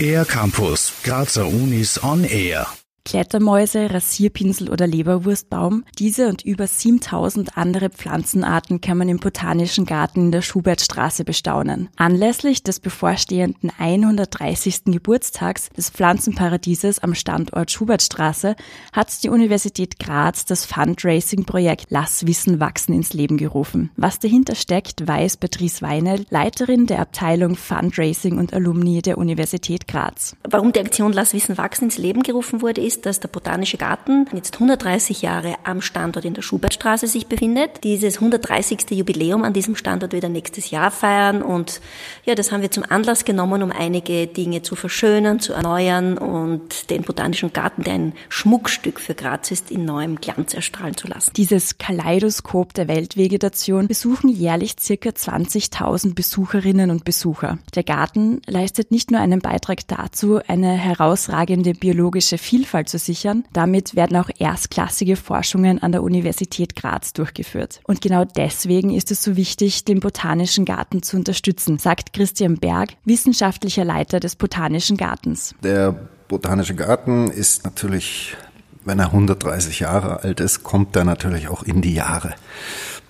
Air Campus, Grazer Unis on Air. Klettermäuse, Rasierpinsel oder Leberwurstbaum. Diese und über 7000 andere Pflanzenarten kann man im Botanischen Garten in der Schubertstraße bestaunen. Anlässlich des bevorstehenden 130. Geburtstags des Pflanzenparadieses am Standort Schubertstraße hat die Universität Graz das Fundraising-Projekt Lass Wissen wachsen ins Leben gerufen. Was dahinter steckt, weiß Patrice Weinel, Leiterin der Abteilung Fundraising und Alumni der Universität Graz. Warum die Aktion Lass Wissen wachsen ins Leben gerufen wurde, ist, dass der Botanische Garten jetzt 130 Jahre am Standort in der Schubertstraße sich befindet. Dieses 130. Jubiläum an diesem Standort wieder nächstes Jahr feiern und ja, das haben wir zum Anlass genommen, um einige Dinge zu verschönern, zu erneuern und den Botanischen Garten, der ein Schmuckstück für Graz ist, in neuem Glanz erstrahlen zu lassen. Dieses Kaleidoskop der Weltvegetation besuchen jährlich circa 20.000 Besucherinnen und Besucher. Der Garten leistet nicht nur einen Beitrag dazu, eine herausragende biologische Vielfalt zu sichern. Damit werden auch erstklassige Forschungen an der Universität Graz durchgeführt. Und genau deswegen ist es so wichtig, den Botanischen Garten zu unterstützen, sagt Christian Berg, wissenschaftlicher Leiter des Botanischen Gartens. Der Botanische Garten ist natürlich, wenn er 130 Jahre alt ist, kommt er natürlich auch in die Jahre.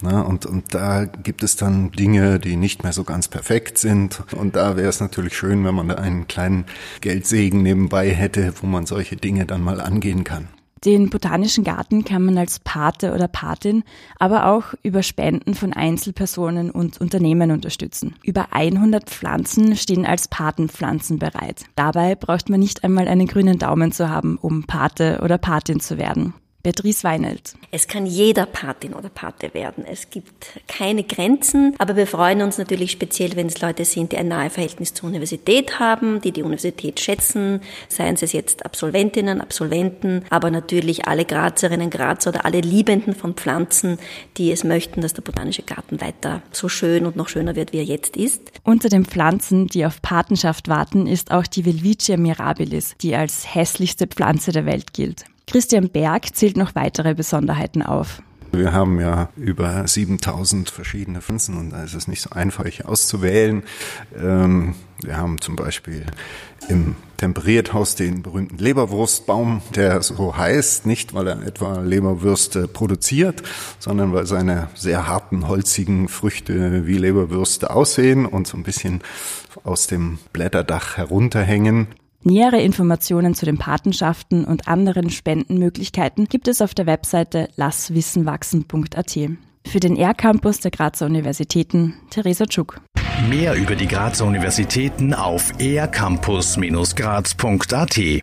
Na, und, und da gibt es dann Dinge, die nicht mehr so ganz perfekt sind. Und da wäre es natürlich schön, wenn man da einen kleinen Geldsegen nebenbei hätte, wo man solche Dinge dann mal angehen kann. Den Botanischen Garten kann man als Pate oder Patin, aber auch über Spenden von Einzelpersonen und Unternehmen unterstützen. Über 100 Pflanzen stehen als Patenpflanzen bereit. Dabei braucht man nicht einmal einen grünen Daumen zu haben, um Pate oder Patin zu werden. Beatrice Weinelt. Es kann jeder Patin oder Pate werden. Es gibt keine Grenzen, aber wir freuen uns natürlich speziell, wenn es Leute sind, die ein nahe Verhältnis zur Universität haben, die die Universität schätzen, seien es jetzt Absolventinnen, Absolventen, aber natürlich alle Grazerinnen, Grazer oder alle Liebenden von Pflanzen, die es möchten, dass der Botanische Garten weiter so schön und noch schöner wird, wie er jetzt ist. Unter den Pflanzen, die auf Patenschaft warten, ist auch die Welwitschia mirabilis, die als hässlichste Pflanze der Welt gilt. Christian Berg zählt noch weitere Besonderheiten auf. Wir haben ja über 7000 verschiedene Pflanzen und da ist es nicht so einfach auszuwählen. Ähm, wir haben zum Beispiel im Temperierthaus den berühmten Leberwurstbaum, der so heißt, nicht weil er etwa Leberwürste produziert, sondern weil seine sehr harten, holzigen Früchte wie Leberwürste aussehen und so ein bisschen aus dem Blätterdach herunterhängen. Nähere Informationen zu den Patenschaften und anderen Spendenmöglichkeiten gibt es auf der Webseite lasswissenwachsen.at. Für den R-Campus der Grazer Universitäten, Theresa Tschuk. Mehr über die Grazer Universitäten auf ercampus-graz.at